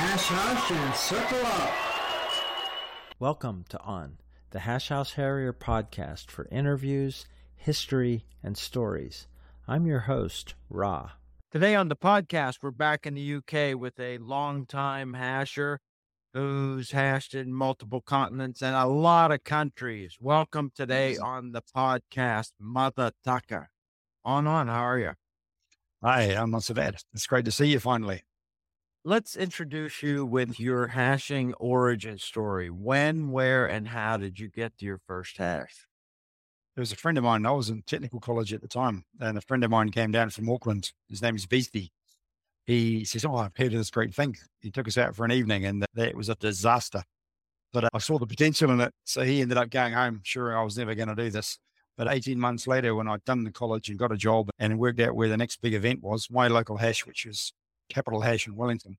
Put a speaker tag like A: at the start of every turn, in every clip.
A: hash hash and circle up.
B: Welcome to On, the Hash House Harrier podcast for interviews, history, and stories. I'm your host, Ra.
C: Today on the podcast, we're back in the UK with a longtime hasher who's hashed in multiple continents and a lot of countries. Welcome today on the podcast, Mother Tucker. On, on, how are you?
D: Hi, I'm not so bad. It's great to see you finally.
C: Let's introduce you with your hashing origin story. When, where, and how did you get to your first hash?
D: There was a friend of mine. I was in technical college at the time, and a friend of mine came down from Auckland. His name is Beastie. He says, "Oh, I've heard of this great thing." He took us out for an evening, and it was a disaster. But uh, I saw the potential in it, so he ended up going home. Sure, I was never going to do this. But 18 months later, when I'd done the college and got a job and worked out where the next big event was, my local hash, which was Capital Hash in Wellington,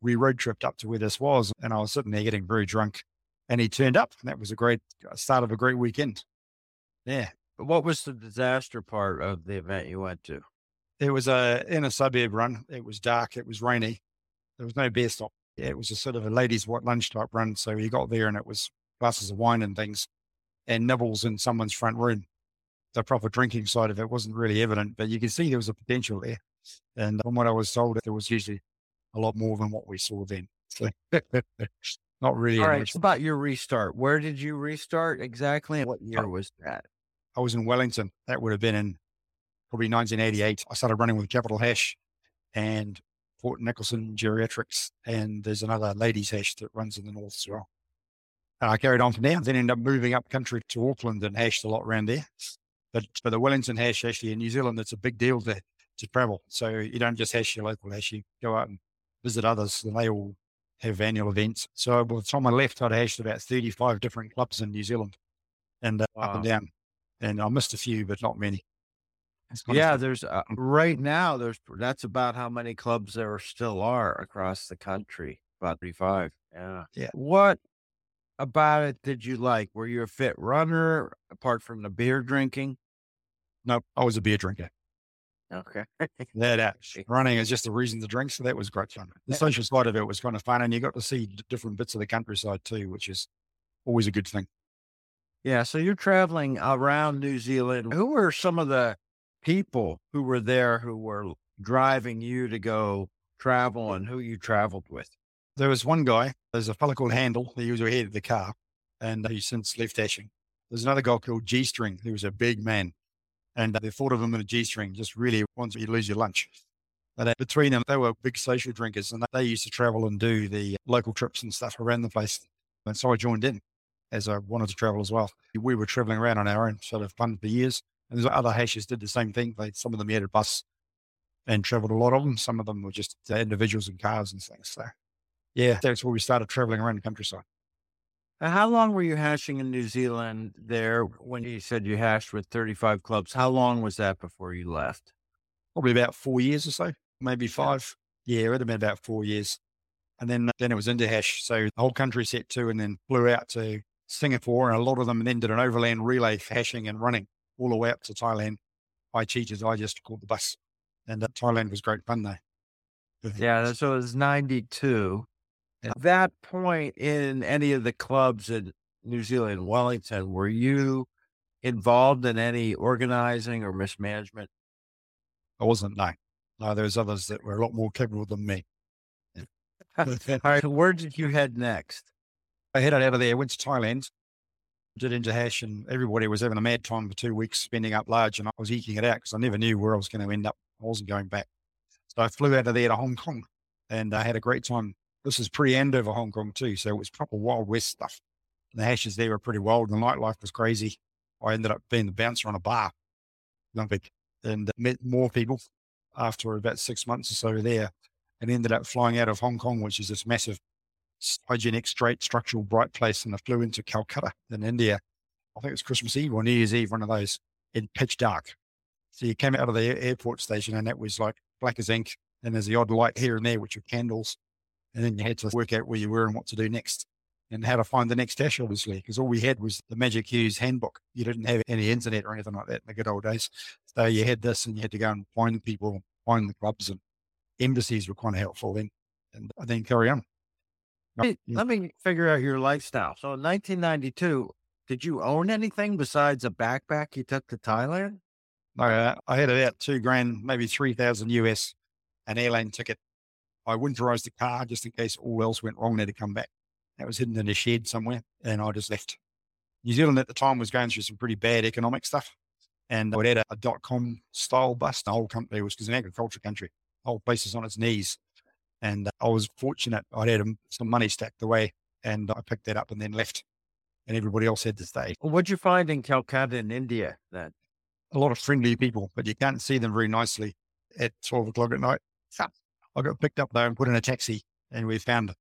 D: we road tripped up to where this was, and I was sitting there getting very drunk, and he turned up, and that was a great uh, start of a great weekend. Yeah.
C: What was the disaster part of the event you went to?
D: It was a in a suburb run. It was dark. It was rainy. There was no beer stop. It was a sort of a ladies' what lunch type run. So you got there and it was glasses of wine and things, and nibbles in someone's front room. The proper drinking side of it wasn't really evident, but you can see there was a potential there. And from what I was told, there was usually a lot more than what we saw then. So not really.
C: All right. About your restart, where did you restart exactly? And what year was that?
D: I was in Wellington. That would have been in probably 1988. I started running with Capital Hash and Port Nicholson Geriatrics, and there's another ladies hash that runs in the north as well. And I carried on from there, then ended up moving up country to Auckland and hashed a lot around there. But for the Wellington hash, actually in New Zealand, it's a big deal to, to travel. So you don't just hash your local hash, you go out and visit others, and they all have annual events. So by the time I left, I'd hashed about 35 different clubs in New Zealand and uh, wow. up and down. And I missed a few, but not many.
C: Yeah, there's uh, right now, there's that's about how many clubs there still are across the country. About 35. Yeah.
D: Yeah.
C: What about it did you like? Were you a fit runner apart from the beer drinking?
D: No, I was a beer drinker.
C: Okay.
D: that uh, running is just a reason to drink. So that was great fun. The social side of it was kind of fun. And you got to see different bits of the countryside too, which is always a good thing.
C: Yeah. So you're traveling around New Zealand. Who were some of the people who were there who were driving you to go travel and who you traveled with?
D: There was one guy, there's a fellow called Handel, he was ahead of the car and he's since left Ashing. There's another guy called G String, who was a big man. And the thought of them in a G string just really once you to lose your lunch. But uh, between them, they were big social drinkers and they used to travel and do the local trips and stuff around the place. And so I joined in as I wanted to travel as well. We were traveling around on our own sort of fun for years. And there's other hashes did the same thing. They, some of them had a bus and traveled a lot of them. Some of them were just uh, individuals in cars and things. So yeah, that's where we started traveling around the countryside.
C: How long were you hashing in New Zealand there when you said you hashed with 35 clubs? How long was that before you left?
D: Probably about four years or so, maybe five. Yeah, it would have been about four years. And then, then it was Interhash. So the whole country set to and then flew out to Singapore. And a lot of them then did an overland relay hashing and running all the way up to Thailand. I cheated. I just called the bus. And uh, Thailand was great fun though.
C: Yeah. So it was 92. At that point in any of the clubs in New Zealand, Wellington, were you involved in any organizing or mismanagement?
D: I wasn't, no. No, was others that were a lot more capable than me.
C: All right. So where did you head next?
D: I headed out of there, went to Thailand, did Interhash, and everybody was having a mad time for two weeks, spending up large, and I was eking it out because I never knew where I was going to end up. I wasn't going back. So I flew out of there to Hong Kong and I had a great time this is pre-end over Hong Kong too. So it was proper Wild West stuff. And the hashes there were pretty wild and the nightlife was crazy. I ended up being the bouncer on a bar, Olympic, and uh, met more people after about six months or so there and ended up flying out of Hong Kong, which is this massive hygienic, straight, structural, bright place. And I flew into Calcutta in India. I think it was Christmas Eve or New Year's Eve, one of those in pitch dark. So you came out of the airport station and that was like black as ink. And there's the odd light here and there, which are candles. And then you had to work out where you were and what to do next and how to find the next hash, obviously, because all we had was the Magic Hughes handbook. You didn't have any internet or anything like that in the good old days. So you had this and you had to go and find the people, find the clubs and embassies were kind of helpful then. And then carry on.
C: Let me, let me figure out your lifestyle. So in 1992, did you own anything besides a backpack you took to Thailand?
D: No, uh, I had about two grand, maybe 3,000 US, an airline ticket. I winterized the car just in case all else went wrong there to come back. That was hidden in a shed somewhere and I just left. New Zealand at the time was going through some pretty bad economic stuff. And I'd had a, a dot com style bust. The whole company was because an agriculture country, the whole place is on its knees. And uh, I was fortunate. I'd had um, some money stacked away and I picked that up and then left. And everybody else had to stay.
C: What'd you find in Calcutta in India then?
D: A lot of friendly people, but you can't see them very nicely at 12 o'clock at night. I got picked up there and put in a taxi and we found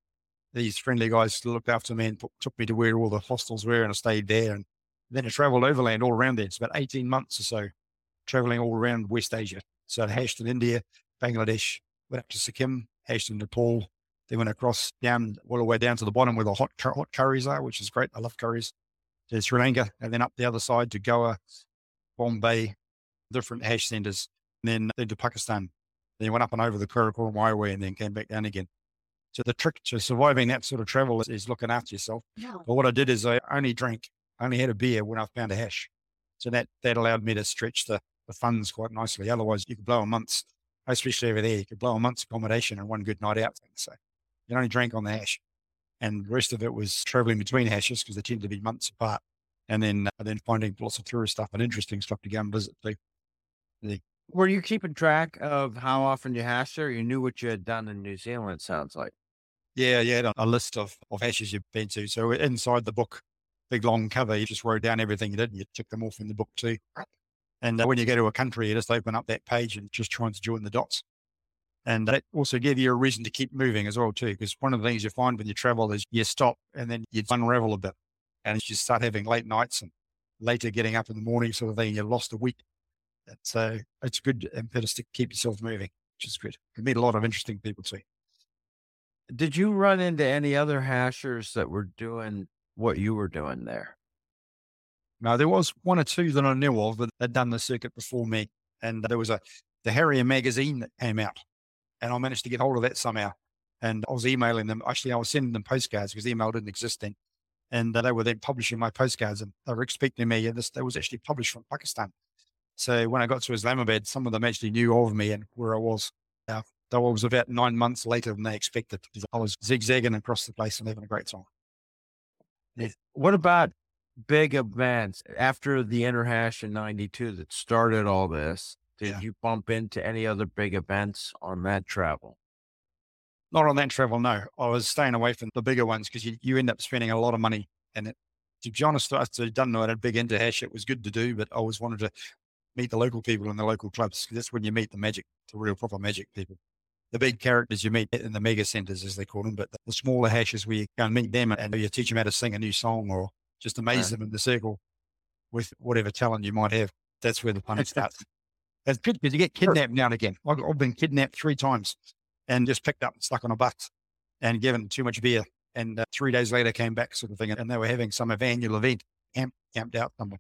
D: these friendly guys looked after me and put, took me to where all the hostels were and I stayed there. And then I traveled overland all around there. It's about 18 months or so traveling all around West Asia. So I hashed in India, Bangladesh, went up to Sikkim, hashed in Nepal, then went across down all the way down to the bottom where the hot, hot curries are, which is great. I love curries. To Sri Lanka and then up the other side to Goa, Bombay, different hash centers, and then, then to Pakistan. Then you went up and over the Karakoram Highway and then came back down again. So the trick to surviving that sort of travel is, is looking after yourself. Yeah. But what I did is I only drank, only had a beer when I found a hash. So that, that allowed me to stretch the, the funds quite nicely. Otherwise you could blow a month's, especially over there, you could blow a month's accommodation and one good night out. So you only drank on the hash. And the rest of it was traveling between hashes because they tend to be months apart. And then, uh, then finding lots of tourist stuff and interesting stuff to go and visit too.
C: Yeah. Were you keeping track of how often you hashed there? You knew what you had done in New Zealand, sounds like.
D: Yeah, yeah, a list of, of hashes you've been to. So inside the book, big long cover, you just wrote down everything you did and you tick them off in the book too. And uh, when you go to a country, you just open up that page and just trying to join the dots. And that also gave you a reason to keep moving as well too. Because one of the things you find when you travel is you stop and then you unravel a bit and you start having late nights and later getting up in the morning sort of thing. You lost a week. So uh, it's good impetus to keep yourself moving, which is good. You meet a lot of interesting people too.
C: Did you run into any other hashers that were doing what you were doing there?
D: No, there was one or two that I knew of that had done the circuit before me. And there was a the Harrier magazine that came out, and I managed to get hold of that somehow. And I was emailing them. Actually, I was sending them postcards because email didn't exist then. And they were then publishing my postcards, and they were expecting me. And this that was actually published from Pakistan. So when I got to Islamabad, some of them actually knew of me and where I was. Uh, though I was about nine months later than they expected because I was zigzagging across the place and having a great time.
C: Yeah. What about big events after the Interhash in 92 that started all this? Did yeah. you bump into any other big events on that travel?
D: Not on that travel, no. I was staying away from the bigger ones because you, you end up spending a lot of money. And it, to be honest, I didn't know I had a big Interhash. It was good to do, but I always wanted to meet the local people in the local clubs because that's when you meet the magic, the real proper magic people the big characters you meet in the mega centers, as they call them, but the smaller hashes where you go and meet them and you teach them how to sing a new song or just amaze them in the circle with whatever talent you might have. That's where the fun starts. That's good because you get kidnapped now and again. I've been kidnapped three times and just picked up and stuck on a bus and given too much beer. And uh, three days later came back sort of thing. And they were having some annual event camp, camped out somewhere.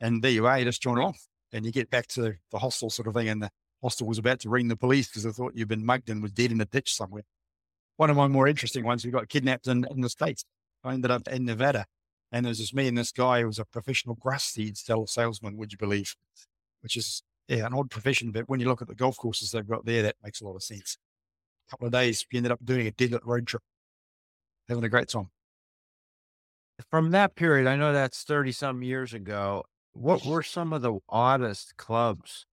D: And there you are, you just join off and you get back to the hostel sort of thing. And the, hostel was about to ring the police because they thought you'd been mugged and was dead in a ditch somewhere. One of my more interesting ones, we got kidnapped in, in the States. I ended up in Nevada. And there's just me and this guy who was a professional grass seed salesman, would you believe? Which is, yeah, an odd profession. But when you look at the golf courses they've got there, that makes a lot of sense. A couple of days, we ended up doing a desert road trip, having a great time.
C: From that period, I know that's 30 some years ago. What were some of the oddest clubs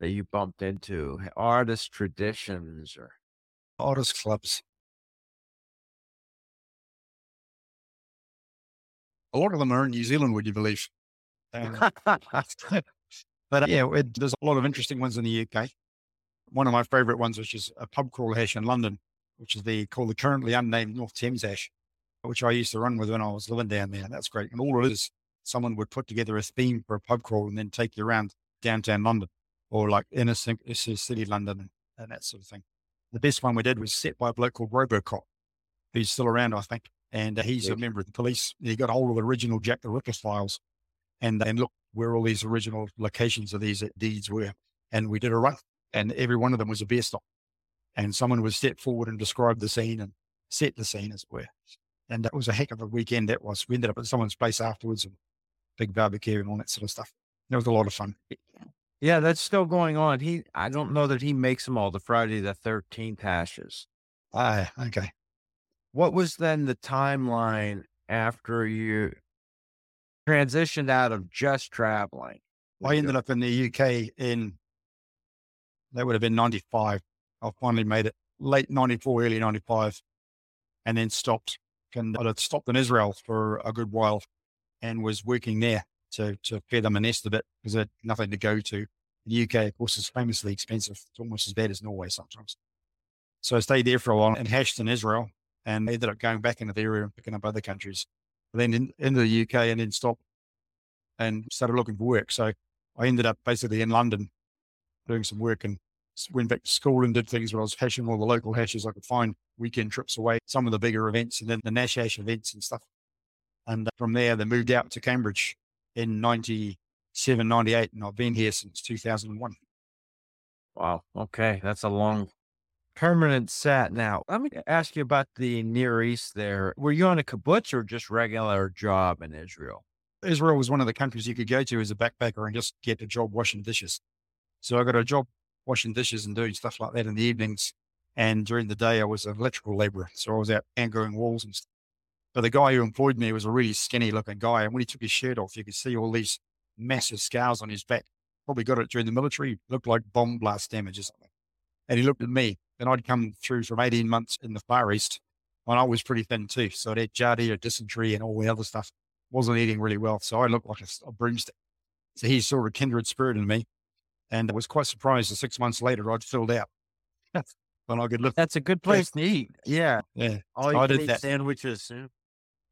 C: that you bumped into? Artist traditions or
D: artist clubs. A lot of them are in New Zealand, would you believe? Um, but uh, yeah, it, there's a lot of interesting ones in the UK. One of my favorite ones, which is a pub crawl hash in London, which is the called the currently unnamed North Thames hash, which I used to run with when I was living down there. That's great. And all it is, someone would put together a theme for a pub crawl and then take you around downtown London or like inner city London and that sort of thing. The best one we did was set by a bloke called Robocop, who's still around, I think. And uh, he's a member of the police. He got hold of the original Jack the Ripper files and, and looked where all these original locations of these deeds were. And we did a run and every one of them was a beer stop. And someone would step forward and describe the scene and set the scene, as it were. And that was a heck of a weekend that was. We ended up at someone's place afterwards and big barbecue and all that sort of stuff. It was a lot of fun.
C: Yeah, that's still going on. He, I don't know that he makes them all the Friday the 13th hashes.
D: Ah, okay.
C: What was then the timeline after you transitioned out of just traveling?
D: I ended up in the UK in, that would have been 95. I finally made it late 94, early 95, and then stopped. And I stopped in Israel for a good while and was working there to, to feed them a nest a bit because I had nothing to go to. The UK, of course, is famously expensive. It's almost as bad as Norway sometimes. So I stayed there for a while and hashed in Israel and ended up going back into the area and picking up other countries. Then in, into the UK and then stopped and started looking for work. So I ended up basically in London doing some work and went back to school and did things where I was hashing all the local hashes I could find, weekend trips away, some of the bigger events and then the Nash hash events and stuff. And uh, from there, they moved out to Cambridge in 97, 98. And I've been here since 2001.
C: Wow. Okay. That's a long permanent set now. Let me ask you about the Near East there. Were you on a kibbutz or just regular job in Israel?
D: Israel was one of the countries you could go to as a backpacker and just get a job washing dishes. So I got a job washing dishes and doing stuff like that in the evenings. And during the day, I was an electrical laborer. So I was out anchoring walls and stuff. But the guy who employed me was a really skinny looking guy. And when he took his shirt off, you could see all these massive scars on his back. Probably got it during the military. Looked like bomb blast damage or something. And he looked at me and I'd come through from 18 months in the Far East and I was pretty thin too. So I had giardia, dysentery and all the other stuff. Wasn't eating really well. So I looked like a, a broomstick. So he saw a kindred spirit in me. And I was quite surprised that six months later I'd filled out. when I could lift.
C: That's a good place to eat. Yeah.
D: Yeah.
C: All you
D: I did that.
C: sandwiches. yeah.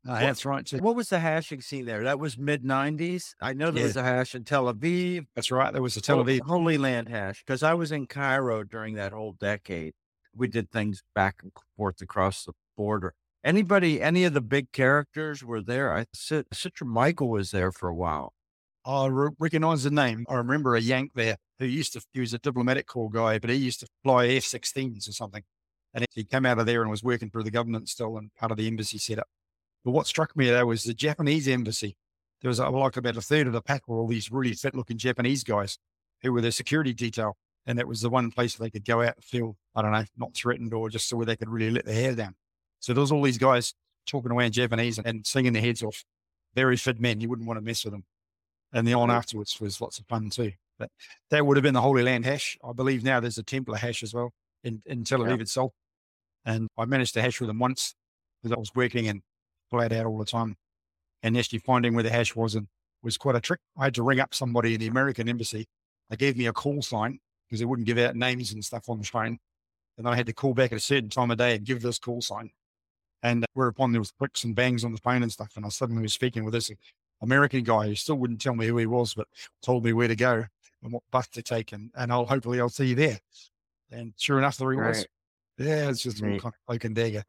D: Uh, no, that's right. Too.
C: What was the hashing scene there? That was mid 90s. I know there
D: Yeah.
C: was a hash in Tel Aviv,
D: That's right. There was a Tel Aviv.
C: Holy Land hash, because I was in Cairo during that whole decade. We did things back and forth across the border. Anybody, any of the big characters were there? I Cit- Citra Michael was there for a while.
D: Uh, I re- recognize the name. I remember a Yank there who used to, he was a diplomatic corps guy, but he used to fly F 16s or something. And he came out of there and was working for the government still and part of the embassy setup. But what struck me there was the Japanese embassy. There was uh, like about a third of the pack were all these really fit looking Japanese guys who were their security detail. And that was the one place they could go out and feel, I don't know, not threatened or just so where they could really let their hair down. So there was all these guys talking away in Japanese and singing their heads off. Very fit men. You wouldn't want to mess with them. And the on afterwards was lots of fun too. But that would have been the Holy Land hash. I believe now there's a Templar hash as well in, in Tel Aviv
C: Yeah.
D: itself. And I managed to hash with them once because I was working and flat out all the time. And actually finding where the hash was and was quite a trick. I had to ring up somebody in the American embassy. They gave me a call sign because they wouldn't give out names and stuff on the phone. And I had to call back at a certain time of day and give this call sign. And uh, whereupon there was clicks and bangs on the phone and stuff. And I suddenly was speaking with this American guy who still wouldn't tell me who he was, but told me where to go and what bus to take. And, and I'll hopefully I'll see you there. And sure enough, there he was. Yeah, it's just
C: Neat.
D: kind of cloak and dagger.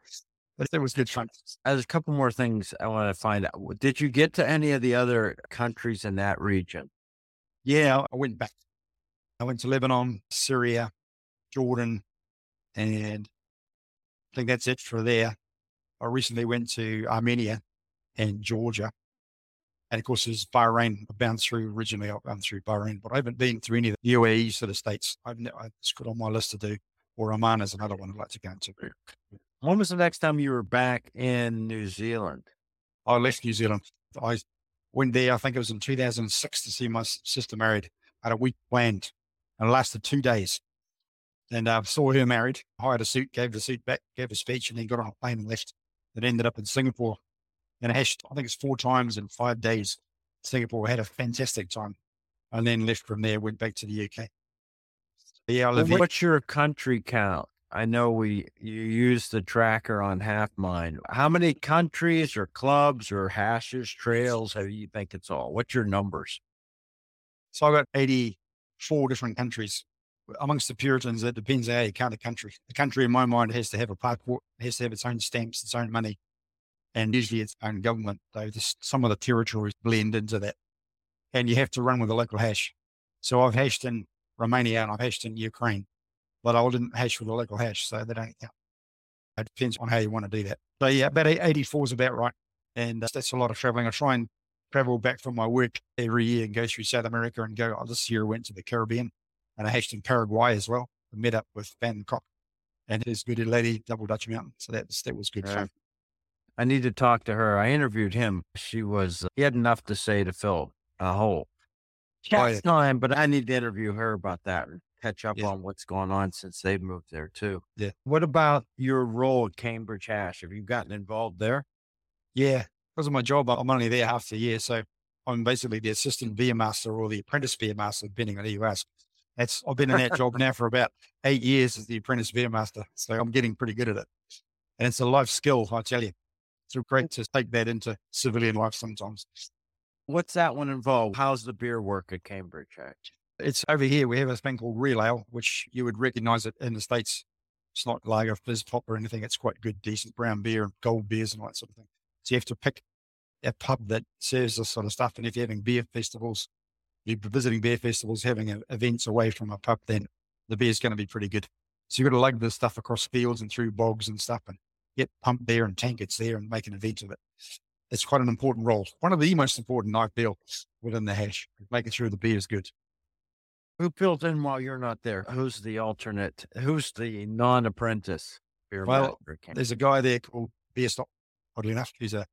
D: But it was good fun.
C: There's a couple more things I want to find out. Did you get to any of the other countries in that region?
D: Yeah, I went back. I went to Lebanon, Syria, Jordan, and I think that's it for there. I recently went to Armenia and Georgia. And of course, there's Bahrain. I bounced through originally, I bounced through Bahrain, but I haven't been through any of the UAE sort of states. I've ne- I- it's got on my list to do. Or Oman is another one I'd like to go to.
C: When was the next time you were back in New Zealand?
D: I left New Zealand. I went there, I think it was in 2006 to see my sister married. I had a week planned and it lasted two days. And I saw her married, hired a suit, gave the suit back, gave a speech, and then got on a plane and left. Then ended up in Singapore and I hashed, I think it's four times in five days. Singapore had a fantastic time. And then left from there, went back to the UK. Yeah, I live.
C: What's your country count? I know we you use the tracker on Half Mind. How many countries or clubs or hashes, trails have you think it's all? What's your numbers?
D: So I've got 84 different countries. Amongst the Puritans, it depends how you count a country. A country, in my mind, has to have a passport, has to have its own stamps, its own money, and usually its own government. Though this, some of the territories blend into that. And you have to run with a local hash. So I've hashed in Romania and I've hashed in Ukraine, but I didn't hash with a local hash, so they don't count. It depends on how you want to do that. So yeah, about 84 is about right. And uh, that's a lot of traveling. I try and travel back from my work every year and go through South America and go, oh, this year I went to the Caribbean and I hashed in Paraguay as well. I met up with Van Kock and his good lady, Double Dutch Mountain. So that, that was good fun.
C: I need to talk to her. I interviewed him. She was, uh, he had enough to say to fill a hole. Chat oh, yeah. time, but I need to interview her about that catch up yeah. on what's going on since they've moved there too.
D: Yeah.
C: What about your role at Cambridge Hash? Have you gotten involved there?
D: Yeah. Because of my job, I'm only there half the year. So I'm basically the assistant beer master or the apprentice beer master, depending on who you ask. That's I've been in that job now for about eight years as the apprentice beer master. So I'm getting pretty good at it. And it's a life skill, I tell you. It's great to take that into civilian life sometimes.
C: What's that one involved? How's the beer work at Cambridge?
D: It's over here. We have a thing called real ale, which you would recognize it in the States. It's not lager, fizz pop or anything. It's quite good, decent brown beer and gold beers and all that sort of thing. So you have to pick a pub that serves this sort of stuff. And if you're having beer festivals, you're visiting beer festivals, having events away from a pub, then the beer's going to be pretty good. So you've got to lug this stuff across fields and through bogs and stuff and get pumped there and tank it there and make an event of it. It's quite an important role. One of the most important, I feel, within the hash, making sure the beer is good.
C: Who fills in while you're not there? Who's the alternate? Who's the non-apprentice
D: Well, there's a guy there called Beer Stock, oddly enough. He's a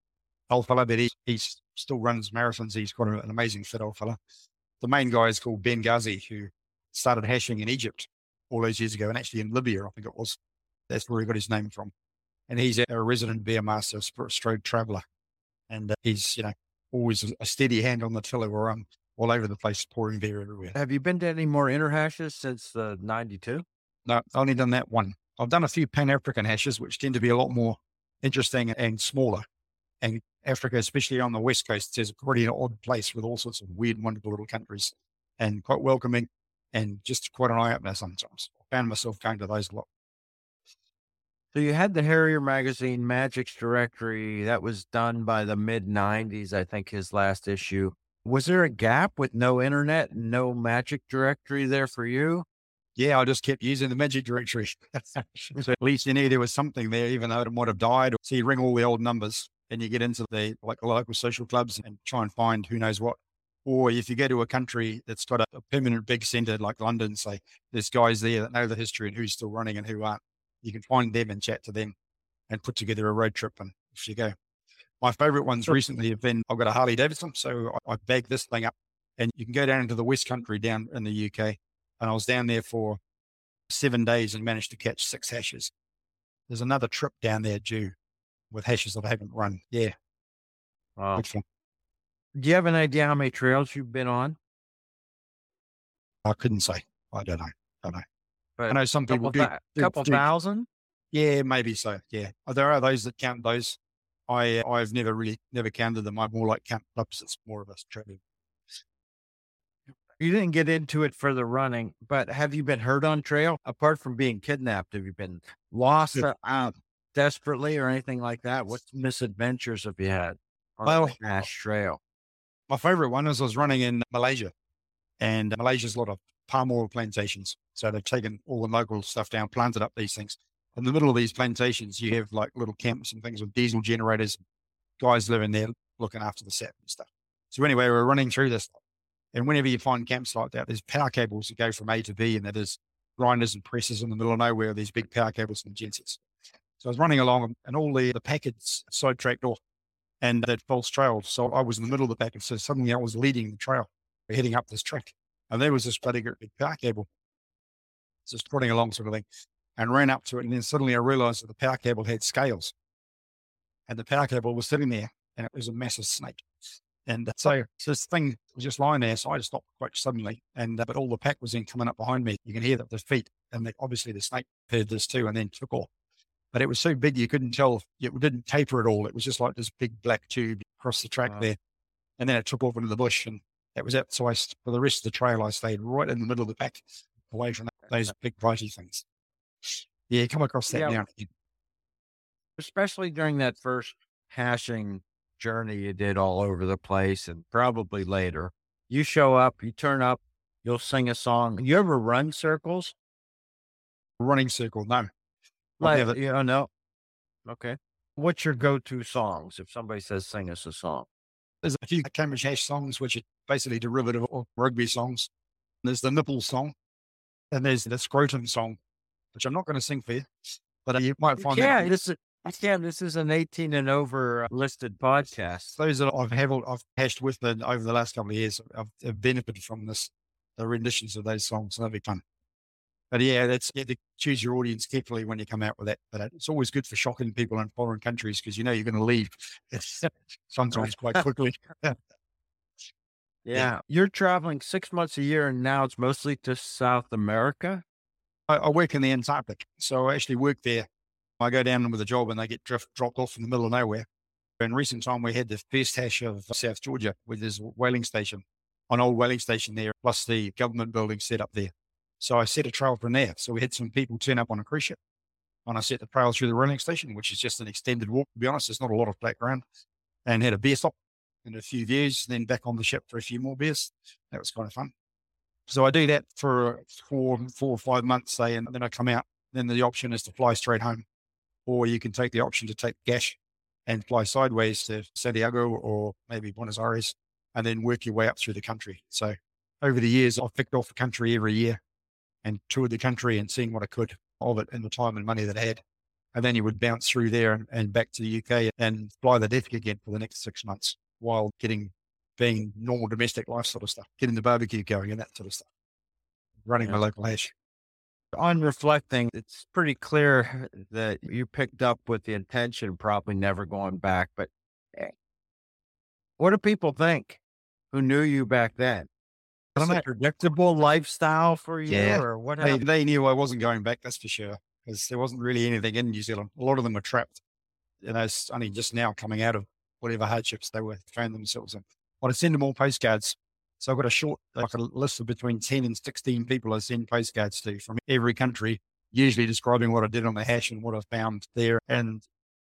D: old fella, but he, he still runs marathons. He's got an amazing fit old fella. The main guy is called Ben Ghazi, who started hashing in Egypt all those years ago and actually in Libya, I think it was. That's where he got his name from. And he's a resident beer master, a stroke traveler. And uh, he's, you know, always a steady hand on the tiller where I'm all over the place pouring beer everywhere.
C: Have you been to any more interhashes since the uh, 92?
D: No, I've only done that one. I've done a few Pan African hashes, which tend to be a lot more interesting and smaller. And Africa, especially on the West Coast, is a an odd place with all sorts of weird, wonderful little countries and quite welcoming and just quite an eye opener sometimes. I found myself going to those a lot.
C: So you had the Harrier magazine Magic's Directory that was done by the mid 90s, I think his last issue. Was there a gap with no internet, and no Magic Directory there for you?
D: Yeah, I just kept using the Magic Directory. so at least you knew there was something there, even though it might have died. So you ring all the old numbers and you get into the like local social clubs and try and find who knows what. Or if you go to a country that's got a, a permanent big centre like London, say there's guys there that know the history and who's still running and who aren't you can find them and chat to them and put together a road trip and off you go. My favorite ones recently have been I've got a Harley Davidson, so I, I bagged this thing up and you can go down into the West Country down in the UK. And I was down there for seven days and managed to catch six hashes. There's another trip down there due with hashes that I haven't run. Yeah.
C: Wow. Do you have an idea how many trails you've been on?
D: I couldn't say. I don't know. I don't know. But I know some people do. A
C: couple do, thousand?
D: Yeah, maybe so. Yeah. There are those that count those. I, I've never really, never counted them. I'm more like count clubs. It's more of a training.
C: You didn't get into it for the running, but have you been hurt on trail? Apart from being kidnapped, have you been lost yeah. uh, desperately or anything like that? What misadventures have you had on well, the Hash Trail?
D: My favorite one is I was running in Malaysia, and Malaysia's a lot of palm oil plantations. So they've taken all the local stuff down, planted up these things. In the middle of these plantations, you have like little camps and things with diesel generators, guys living there looking after the sap and stuff. So anyway, we're running through this. And whenever you find camps like that, there's power cables that go from A to B, and there's grinders and presses in the middle of nowhere, these big power cables and gensets. So I was running along and all the, the packets sidetracked off and that false trail. So I was in the middle of the packet. So suddenly I was leading the trail, heading up this track. And there was this bloody big power cable just trotting along sort of thing and ran up to it. And then suddenly I realized that the power cable had scales and the power cable was sitting there and it was a massive snake. And uh, so, so this thing was just lying there. So I just stopped quite suddenly. And, uh, but all the pack was then coming up behind me. You can hear that the feet and obviously the snake heard this too and then took off. But it was so big you couldn't tell. It didn't taper at all. It was just like this big black tube across the track wow. there. And then it took off into the bush and that was it. So I, for the rest of the trail, I stayed right in the middle of the pack, away from those big brighty things. Yeah, come across that yeah. now.
C: Especially during that first hashing journey you did all over the place and probably later. You show up, you turn up, you'll sing a song. You ever run circles?
D: Running circle, no.
C: Like, you know, no. Okay. What's your go-to songs if somebody says sing us a song?
D: There's a few Cambridge hash songs, which are basically derivative of rugby songs. There's the nipple song, and there's the scrotum song, which I'm not going to sing for you, but you might find
C: yeah,
D: that.
C: this is yeah, this is an 18 and over uh, listed podcast.
D: Those that I've have, I've hashed with the, over the last couple of years, I've, I've benefited from this, the renditions of those songs. So that'd be fun. But yeah, that's you have to choose your audience carefully when you come out with that. But it's always good for shocking people in foreign countries because you know you're going to leave sometimes quite quickly.
C: Yeah. You're traveling six months a year and now it's mostly to South America.
D: I, I work in the Antarctic, so I actually work there. I go down with a job and they get drift, dropped off in the middle of nowhere. In recent time, we had the first hash of uh, South Georgia, with a whaling station, an old whaling station there, plus the government building set up there. So I set a trail from there. So we had some people turn up on a cruise ship, and I set the trail through the whaling station, which is just an extended walk. To be honest, there's not a lot of flat ground, and had a beer stop and a few views, then back on the ship for a few more beers. That was kind of fun. So I do that for four, four or five months, say, and then I come out. Then the option is to fly straight home, or you can take the option to take gash and fly sideways to Santiago or maybe Buenos Aires, and then work your way up through the country. So over the years, I've picked off the country every year and toured the country and seeing what I could of it in the time and money that I had. And then you would bounce through there and, and back to the UK and fly the deck again for the next six months while getting being normal domestic life sort of stuff, getting the barbecue going and that sort of stuff. Running
C: Yeah.
D: my local hash.
C: On reflecting, it's pretty clear that you picked up with the intention, probably never going back. But eh, what do people think who knew you back then? Was it a predictable lifestyle for you,
D: Yeah.
C: or what
D: They, they knew I wasn't going back, that's for sure, because there wasn't really anything in New Zealand. A lot of them were trapped. You know, it's only just now coming out of whatever hardships they were found themselves in. But I send them all postcards. So I've got a short, like a list of between 10 and 16 people I send postcards to from every country, usually describing what I did on the hash and what I found there. And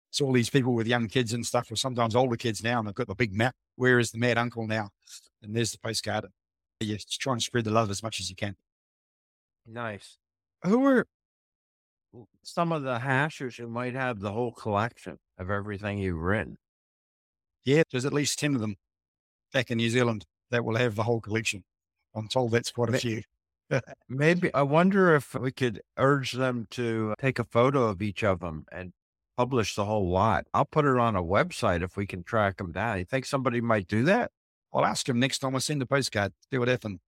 D: it's all these people with young kids and stuff, or sometimes older kids now, and they've got the big map. Where is the mad uncle now? And there's the postcard. You just try and spread the love as much as you can.
C: Nice. Who were some of the hashers who might have the whole collection of everything you've written?
D: Yeah, there's at least 10 of them back in New Zealand that will have the whole collection. I'm told that's quite a few.
C: Maybe I wonder if we could urge them to take a photo of each of them and publish the whole lot. I'll put it on a website if we can track them down. You think somebody might do that?
D: I'll ask him next time I send a postcard, see what happened.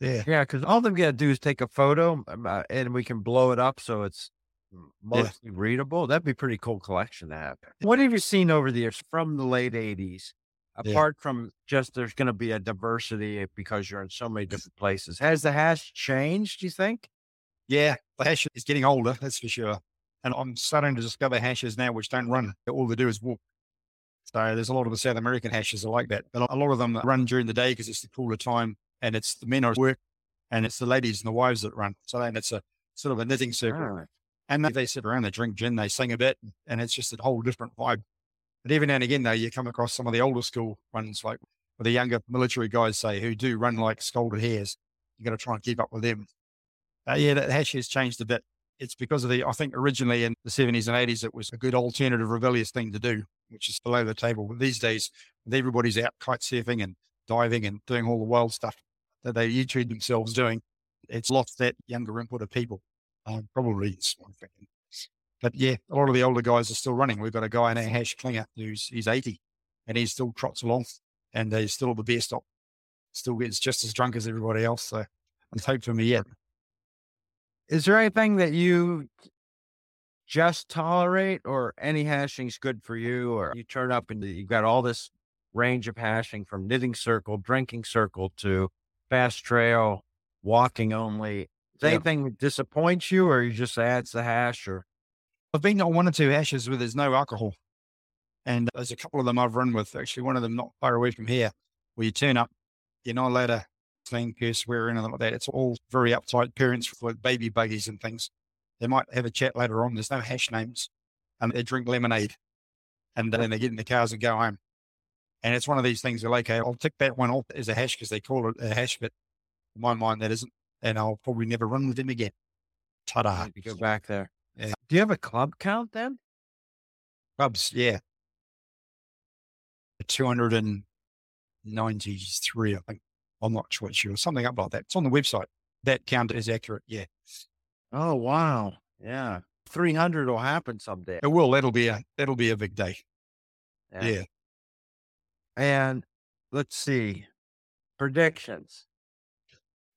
D: Yeah.
C: Yeah, because all they've got to do is take a photo um, uh, and we can blow it up so it's m-
D: Yeah.
C: mostly readable. That'd be a pretty cool collection to have. What have you seen over the years from the late 80s?
D: Yeah.
C: Apart from just there's going to be a diversity because you're in so many different places. Has the hash changed, do you think?
D: Yeah. The hash is getting older, that's for sure. And I'm starting to discover hashes now which don't run. All they do is walk. So there's a lot of the South American hashes are like that. But a lot of them run during the day because it's the cooler time and it's the men are at work and it's the ladies and the wives that run. So then it's a sort of a knitting circle.
C: Ah,
D: And they sit around, they drink gin, they sing a bit, and it's just a whole different vibe. But every now and again, though, you come across some of the older school ones, like the younger military guys, say, who do run like scalded hares. You've got to try and keep up with them. Uh, yeah, that hash has changed a bit. It's because of the, I think originally in the 70s and 80s, it was a good alternative rebellious thing to do, which is below the table. But these days, everybody's out kite surfing and diving and doing all the wild stuff that they YouTube themselves doing, it's lost that younger input of people. Um, probably is what I'm thinking. But yeah, a lot of the older guys are still running. We've got a guy in our hash Klinger who's he's 80 and he still trots along and he's still at the beer stop. Still gets just as drunk as everybody else. So I'm hope for me yet.
C: Is there anything that you just tolerate or any hashing's good for you or you turn up and you've got all this range of hashing from knitting circle, drinking circle to fast trail, walking only. Does
D: Yeah.
C: anything disappoint you or you just "Ah, the hash or
D: I've been on one or two hashes where there's no alcohol. And uh, there's a couple of them I've run with. Actually, one of them not far away from here, where you turn up, you're not allowed to slang, curse, swear, or anything like that. It's all very uptight parents with baby buggies and things. They might have a chat later on. There's no hash names. And they drink lemonade. And then they get in the cars and go home. And it's one of these things where, okay, I'll tick that one off as a hash because they call it a hash, but in my mind, that isn't. And I'll probably never run with them again. Ta da.
C: go back there?
D: Yeah.
C: Do you have a club count then?
D: Clubs, yeah. 293, I think. I'm not quite sure. Something up like that. It's on the website. That count is accurate. Yeah.
C: Oh, wow. Yeah. 300 will happen someday.
D: It will. That'll be a, that'll be a big day. Yeah.
C: And let's see predictions.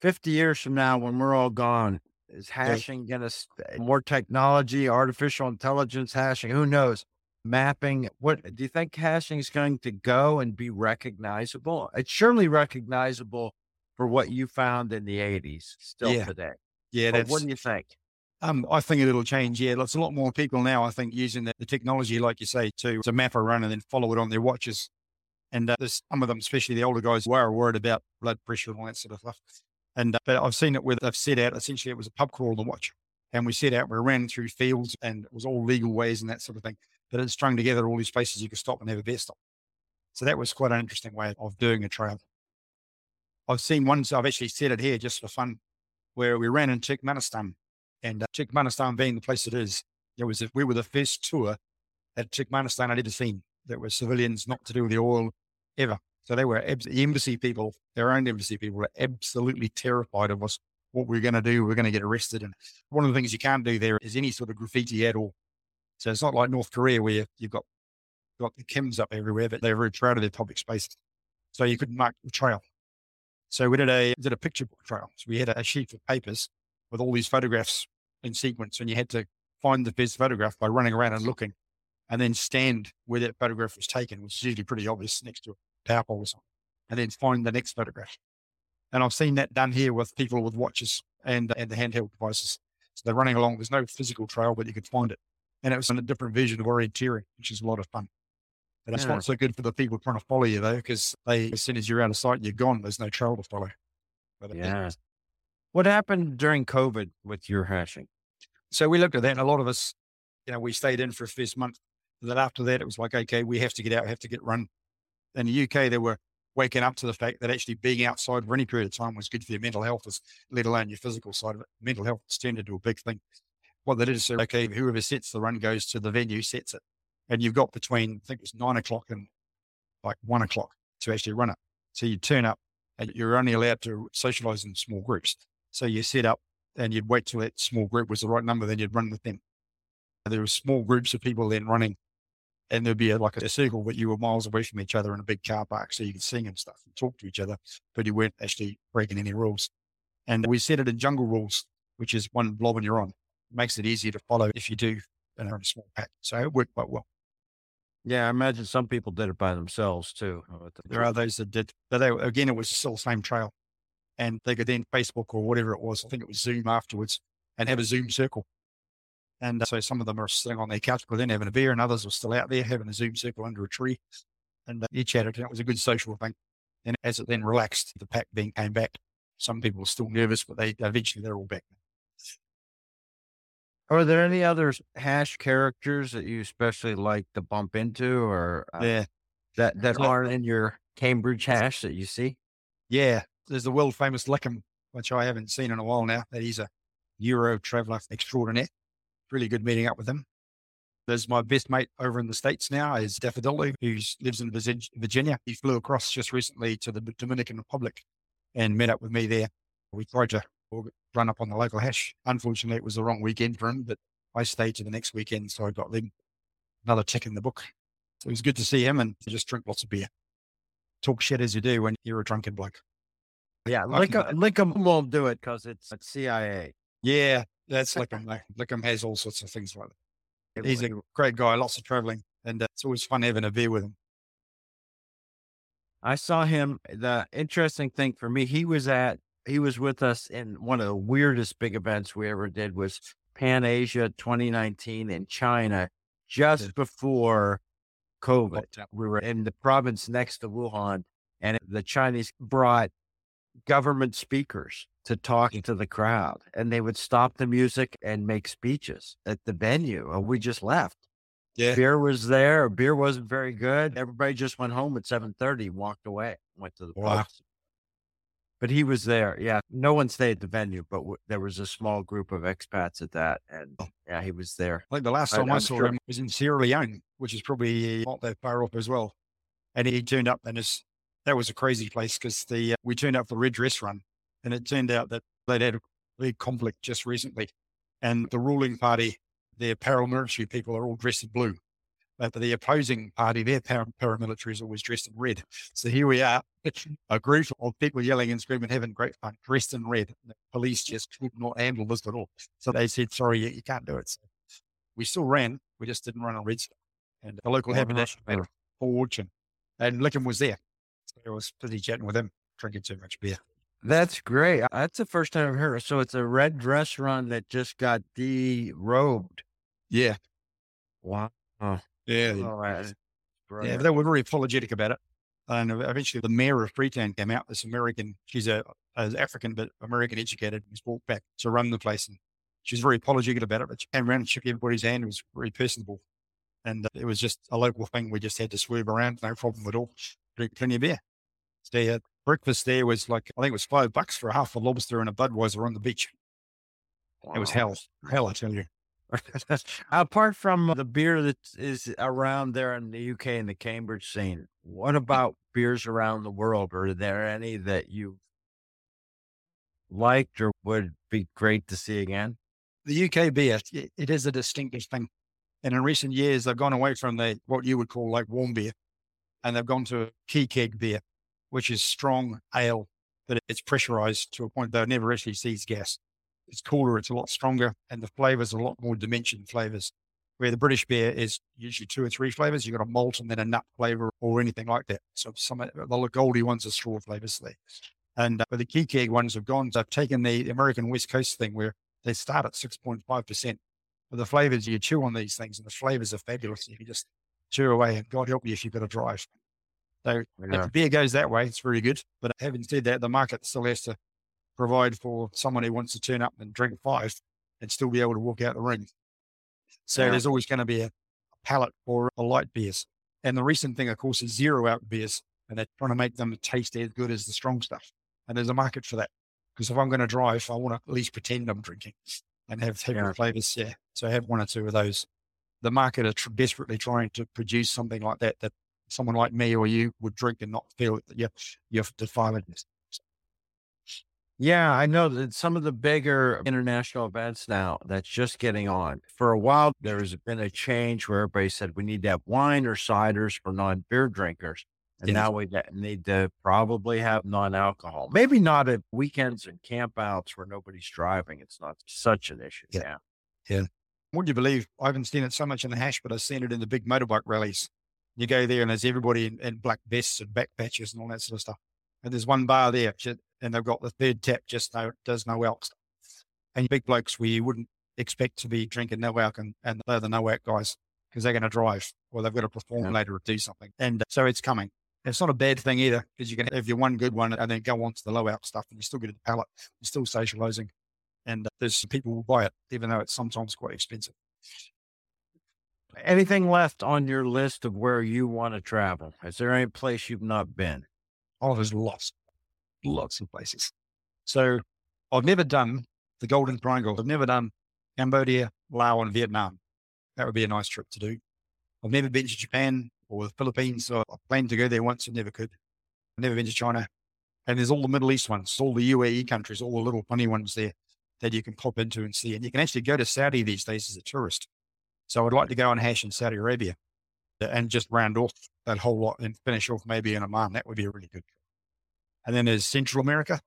C: 50 years from now, when we're all gone, is hashing going to more technology, artificial intelligence hashing? Who knows? Mapping. What do you think hashing is going to go and be recognizable? It's surely recognizable for what you found in the 80s still
D: Yeah.
C: today.
D: Yeah.
C: But
D: That's,
C: what do you think?
D: Um, I think it'll change. Yeah, there's a lot more people now. I think using the, the technology, like you say, to to map a run and then follow it on their watches. And uh, there's some of them, especially the older guys, were worried about blood pressure and all that sort of stuff. And uh, but I've seen it where they've set out. Essentially, it was a pub crawl to watch, and we set out. We ran through fields, and it was all legal ways and that sort of thing. But it strung together all these places you could stop and have a beer stop. So that was quite an interesting way of doing a trail. I've seen ones. I've actually set it here just for fun, where we ran in Turkmenistan and uh, Turkmenistan being the place it is, it was we were the first tour at Turkmenistan I'd ever seen that were civilians, not to do with the oil ever. So they were the embassy people, their own embassy people, were absolutely terrified of us. What we are going to do, we we're going to get arrested. And one of the things you can't do there is any sort of graffiti at all. So it's not like North Korea where you've got got the Kims up everywhere, but they're very proud of their public space. So you couldn't mark the trail. So we did a did a picture book trail. So we had a sheet of papers with all these photographs in sequence, and you had to find the best photograph by running around and looking, and then stand where that photograph was taken, which is usually pretty obvious next to a power pole or something, and then find the next photograph. And I've seen that done here with people with watches and and the handheld devices. So they're running along. There's no physical trail, but you could find it, and it was in a different version of orienteering, which is a lot of fun. But that's
C: Yeah.
D: not so good for the people trying to follow you though, because they as soon as you're out of sight, you're gone. There's no trail to follow. But
C: Yeah. What happened during COVID with your hashing?
D: So we looked at that, and a lot of us, you know, we stayed in for a first month. And then after that, it was like, okay, we have to get out, we have to get run. In the UK, they were waking up to the fact that actually being outside for any period of time was good for your mental health, let alone your physical side of it. Mental health has turned into a big thing. What they did is say, okay, whoever sets the run goes to the venue, sets it. And you've got between, I think it was nine o'clock and like one o'clock to actually run it. So you turn up and you're only allowed to socialize in small groups. So you set up and you'd wait till that small group was the right number, then you'd run with them. And there were small groups of people then running, and there'd be a, like a, circle, but you were miles away from each other in a big car park, so you could sing and stuff and talk to each other, but you weren't actually breaking any rules. And we set it in jungle rules, which is one blob and you're on. It makes it easier to follow if you do in a small pack. So it worked quite well.
C: Yeah, I imagine some people did it by themselves too.
D: Uh, there are those that did, but they, again, it was still the same trail. And they could then Facebook or whatever it was, I think it was Zoom afterwards, and have a Zoom circle. And uh, so some of them are sitting on their couch, but then having a beer, and others were still out there having a Zoom circle under a tree. And uh, you chatted, and it was a good social thing. And as it then relaxed, the pack then came back. Some people were still nervous, but they eventually they're all back.
C: Are there any other hash characters that you especially like to bump into, or uh,
D: Yeah,
C: that that aren't in your Cambridge hash that you see?
D: yeah. There's the world famous Lickham, which I haven't seen in a while now. That he's a Euro traveler extraordinaire. Really good meeting up with him. There's my best mate over in the States now is Daffodillo, who lives in Virginia. He flew across just recently to the Dominican Republic and met up with me there. We tried to run up on the local hash. Unfortunately, it was the wrong weekend for him, but I stayed to the next weekend. So I got them another tick in the book. So it was good to see him and just drink lots of beer. Talk shit as you do when you're a drunken bloke.
C: Yeah, Lincoln, Lincoln won't do it because it's, it's CIA.
D: Yeah, that's Lickham. Lickham has all sorts of things like that. He's a great guy, lots of traveling, and uh, it's always fun having a beer with him.
C: I saw him. The interesting thing for me, he was at, he was with us in one of the weirdest big events we ever did was Pan Asia 2019 in China, just
D: Yeah.
C: before COVID. We were in the province next to Wuhan, and the Chinese brought government speakers to talk to the crowd, and they would stop the music and make speeches at the venue. And we just left.
D: Yeah.
C: Beer was there. Beer wasn't very good. Everybody just went home at seven thirty, walked away, went to the
D: Wow.
C: pubs. But he was there. Yeah. No one stayed at the venue, but w- there was a small group of expats at that. And oh. yeah, he was there.
D: Like the last
C: I-
D: time I,
C: I'm
D: saw
C: sure-
D: him was in Sierra Leone, which is probably not that far off as well. And he turned up, and it's, that was a crazy place because the uh, we turned up for Red Dress Run, and it turned out that they'd had a big conflict just recently, and the ruling party, their paramilitary people are all dressed in blue, but the opposing party, their para- paramilitary is always dressed in red. So here we are, a group of people yelling and screaming, having great fun, dressed in red. The police just could not handle this at all. So they said, "Sorry, you, you can't do it." So we still ran, we just didn't run on red stuff. And the local habitation made a fortune, and Lickham was there. I was busy chatting with him, drinking too much beer.
C: That's great. That's the first time I've heard. So it's a red dress run that just got derobed.
D: Yeah,
C: Wow.
D: yeah,
C: Oh, that's
D: yeah. They were very apologetic about it. And eventually, the mayor of Freetown came out. This American, she's a, a African but American educated, was brought back to run the place, and she was very apologetic about it. But she came around and shook everybody's hand. It was very personable, and uh, it was just a local thing. We just had to swerve around, no problem at all. Drink plenty of beer. So yeah, breakfast there was like I think it was five bucks for a half a lobster and a Budweiser on the beach. It was hell, hell, I tell you.
C: Apart from the beer that is around there in the UK and the Cambridge scene, what mm. about beers around the world? Are there any that you liked or would be great to see again?
D: the UK beer, it, it is a distinctive thing. And in recent years, they've gone away from the what you would call like warm beer, and they've gone to key keg beer, which is strong ale, but it's pressurized to a point that never actually sees gas. It's cooler, it's a lot stronger, and the flavors are a lot more dimension flavors. Where the British beer is usually two or three flavors, you've got a malt and then a nut flavor or anything like that. So some of the Goldie ones are straw flavors there. And uh, but the key keg ones have gone, they've taken the American West Coast thing where they start at 6.5%. But the flavors, you chew on these things and the flavors are fabulous. You just chew away and God help you if you've got to drive. So if the beer goes that way, it's very good. But having said that, the market still has to provide for someone who wants to turn up and drink five and still be able to walk out the ring. So
C: Yeah.
D: there's always going to be a, a palate for the light beers. And the recent thing, of course, is zero out beers. And they're trying to make them taste as good as the strong stuff. And there's a market for that. Because if I'm going to drive, I want to at least pretend I'm drinking and have have
C: Yeah.
D: flavors. Yeah. So I have one or two of those. The market are tr- desperately trying to produce something like that, that someone like me or you would drink and not feel that you, you have to defile it.
C: Yeah, I know that some of the bigger international events now that's just getting on. For a while, there's been a change where everybody said we need to have wine or ciders for non beer drinkers. And
D: Yes.
C: now we need to probably have non alcohol. Maybe not at weekends and campouts where nobody's driving. It's not such an issue.
D: Yeah.
C: Yeah.
D: Would you believe I haven't seen it so much in the hash, but I've seen it in the big motorbike rallies. You go there and there's everybody in, in black vests and back patches and all that sort of stuff. And there's one bar there and they've got the third tap just no, does no stuff. And big blokes where you wouldn't expect to be drinking no alk and, and they're the no alk guys because they're going to drive or they've got to perform
C: Yeah.
D: later or do something. And uh, so it's coming. It's not a bad thing either because you can have your one good one and then go on to the low out stuff and you still get the palate. You're still socializing and uh, there's people who buy it, even though it's sometimes quite expensive.
C: Anything left on your list of where you want to travel? Is there any place you've not been?
D: Oh, there's lots, lots of places. So I've never done the Golden Triangle. I've never done Cambodia, Laos, and Vietnam. That would be a nice trip to do. I've never been to Japan or the Philippines. So I planned to go there once and never could. I've never been to China. And there's all the Middle East ones, all the UAE countries, all the little funny ones there that you can pop into and see. And you can actually go to Saudi these days as a tourist. So I'd like to go and hash in Saudi Arabia and just round off that whole lot and finish off maybe in Oman. That would be a really good. And then there's Central America.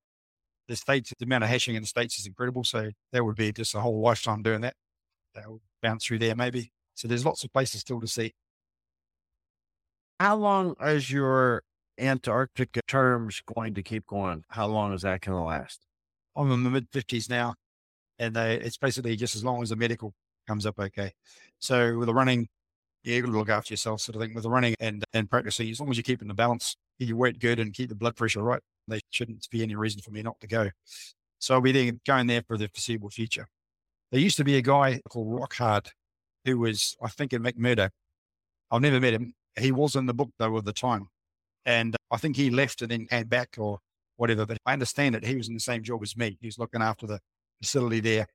D: The States, the amount of hashing in the States is incredible. So that would be just a whole lifetime doing that. They'll bounce through there maybe. So there's lots of places still to see.
C: How long is your Antarctica terms going to keep going? How long is that going to last?
D: I'm in my mid 50s now, and they, it's basically just as long as the medical comes up okay. So with the running, yeah, you got to look after yourself, sort of thing. With the running and and practicing, as long as you're keeping the balance, keep your weight good, and keep the blood pressure right, there shouldn't be any reason for me not to go. So I'll be there, going there for the foreseeable future. There used to be a guy called Rockhard who was, I think, in McMurdo. I've never met him. He was in the book though at the time, and I think he left and then came back, or whatever. But I understand that he was in the same job as me. He was looking after the facility there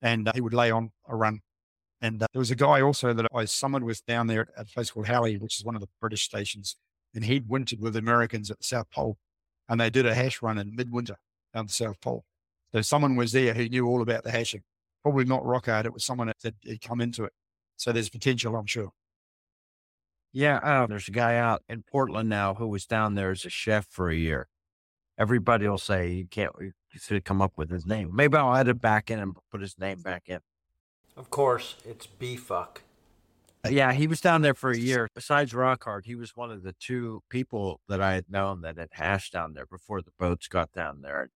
D: and uh, he would lay on a run. And uh, there was a guy also that I summoned with down there at a place called Halley, which is one of the British stations. And he'd wintered with Americans at the South Pole and they did a hash run in midwinter down the South Pole. So someone was there who knew all about the hashing. Probably not Rockhard. It was someone that had come into it. So there's potential, I'm sure.
C: Yeah, uh, there's a guy out in Portland now who was down there as a chef for a year. Everybody will say you can't you should come up with his name. Maybe I'll add it back in and put his name back in.
B: Of course, it's B fuck.
C: Uh, yeah, he was down there for a year. Besides Rockhard, he was one of the two people that I had known that had hashed down there before the boats got down there.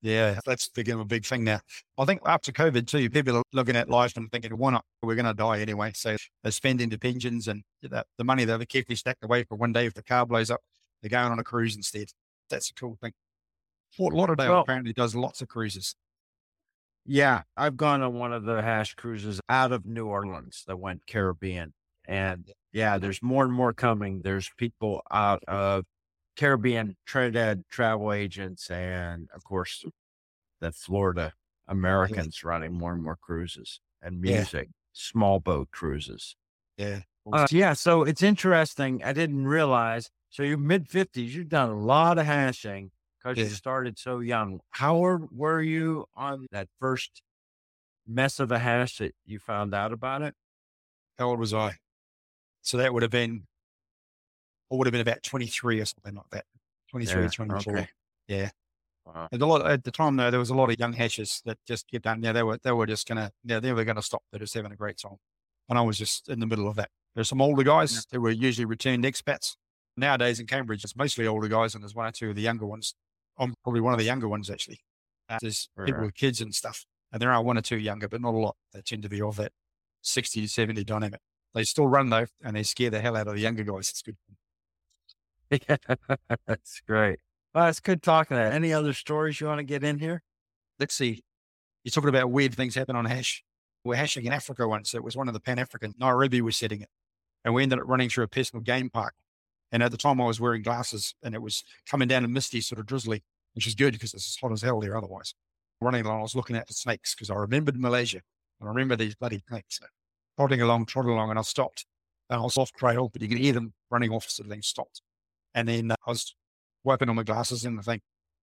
D: Yeah, that's become a big thing now. I think after COVID too, people are looking at life and thinking, why not? We're going to die anyway. So they're spending the pensions and the, the money they've carefully stacked away for one day if the car blows up, they're going on a cruise instead. That's a cool thing. Fort Lauderdale well, apparently does lots of cruises.
C: Yeah, I've gone on one of the hash cruises out of New Orleans that went Caribbean. And yeah, there's more and more coming. There's people out of Caribbean, Trinidad travel agents, and of course, the Florida Americans yeah. running more and more cruises and music, yeah. small boat cruises.
D: Yeah.
C: Uh, yeah. So it's interesting. I didn't realize. So you're mid 50s, you've done a lot of hashing because yeah. you started so young. How old were you on that first mess of a hash that you found out about it?
D: How old was I? So that would have been or would have been about 23 or something like that. 23, yeah, 24. Okay. Yeah. Wow. And a lot at the time though, there was a lot of young hashes that just kept on. Yeah, they were they were just gonna yeah, they were gonna stop. They're just having a great time. And I was just in the middle of that. There's some older guys yeah. who were usually returned expats. Nowadays in Cambridge, it's mostly older guys and there's one or two of the younger ones. I'm probably one of the younger ones actually. Uh, there's people with kids and stuff. And there are one or two younger, but not a lot. They tend to be of that 60 to 70 dynamic. They still run though, and they scare the hell out of the younger guys. It's good.
C: Yeah, that's great. Well, it's good talking to you. Any other stories you want to get in here?
D: Let's see. You're talking about weird things happen on hash. We're hashing in Africa once. It was one of the Pan African. Nairobi was setting it. And we ended up running through a personal game park. And at the time I was wearing glasses and it was coming down and misty, sort of drizzly, which is good because it's as hot as hell there otherwise. Running along, I was looking at the snakes because I remembered Malaysia. And I remember these bloody snakes. Trotting along, trotting along, and I stopped. And I was off trail, but you could hear them running off, so they stopped. And then uh, I was wiping on my glasses and the thing.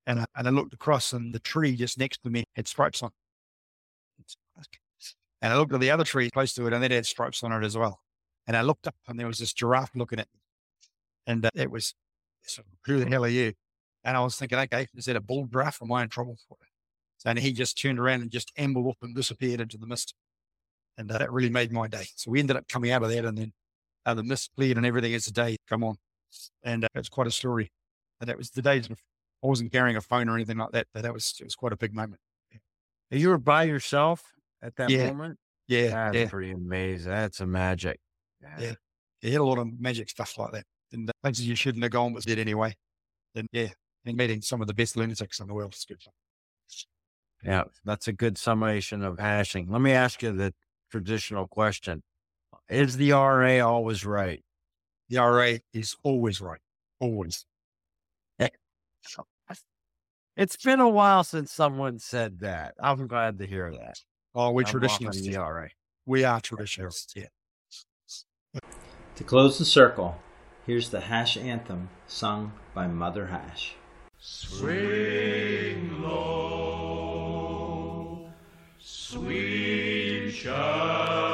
D: And I, and I looked across and the tree just next to me had stripes on. It. And I looked at the other tree close to it and it had stripes on it as well. And I looked up and there was this giraffe looking at me. And uh, it was, who the hell are you? And I was thinking, okay, is that a bull giraffe? Am I in trouble for it? And he just turned around and just ambled up and disappeared into the mist. And uh, that really made my day. So we ended up coming out of that and then uh, the mist cleared and everything as the day come on. And uh, it's quite a story. And that was the days of, I wasn't carrying a phone or anything like that, but that was, it was quite a big moment.
C: Yeah. You were by yourself at that
D: yeah.
C: moment?
D: Yeah.
C: That's
D: yeah.
C: pretty amazing. That's a magic.
D: Yeah. yeah. You had a lot of magic stuff like that. And places you shouldn't have gone, but did anyway. And yeah, and meeting some of the best lunatics in the world is good fun.
C: Yeah, that's a good summation of hashing. Let me ask you the traditional question. Is the RA always right?
D: The RA is always right. Always.
C: It's been a while since someone said that. I'm glad to hear that.
D: Oh, we're traditionalists.
C: The RA.
D: We are traditionalists. Yeah.
B: To close the circle, here's the hash anthem sung by Mother Hash. Swing low, sweet child.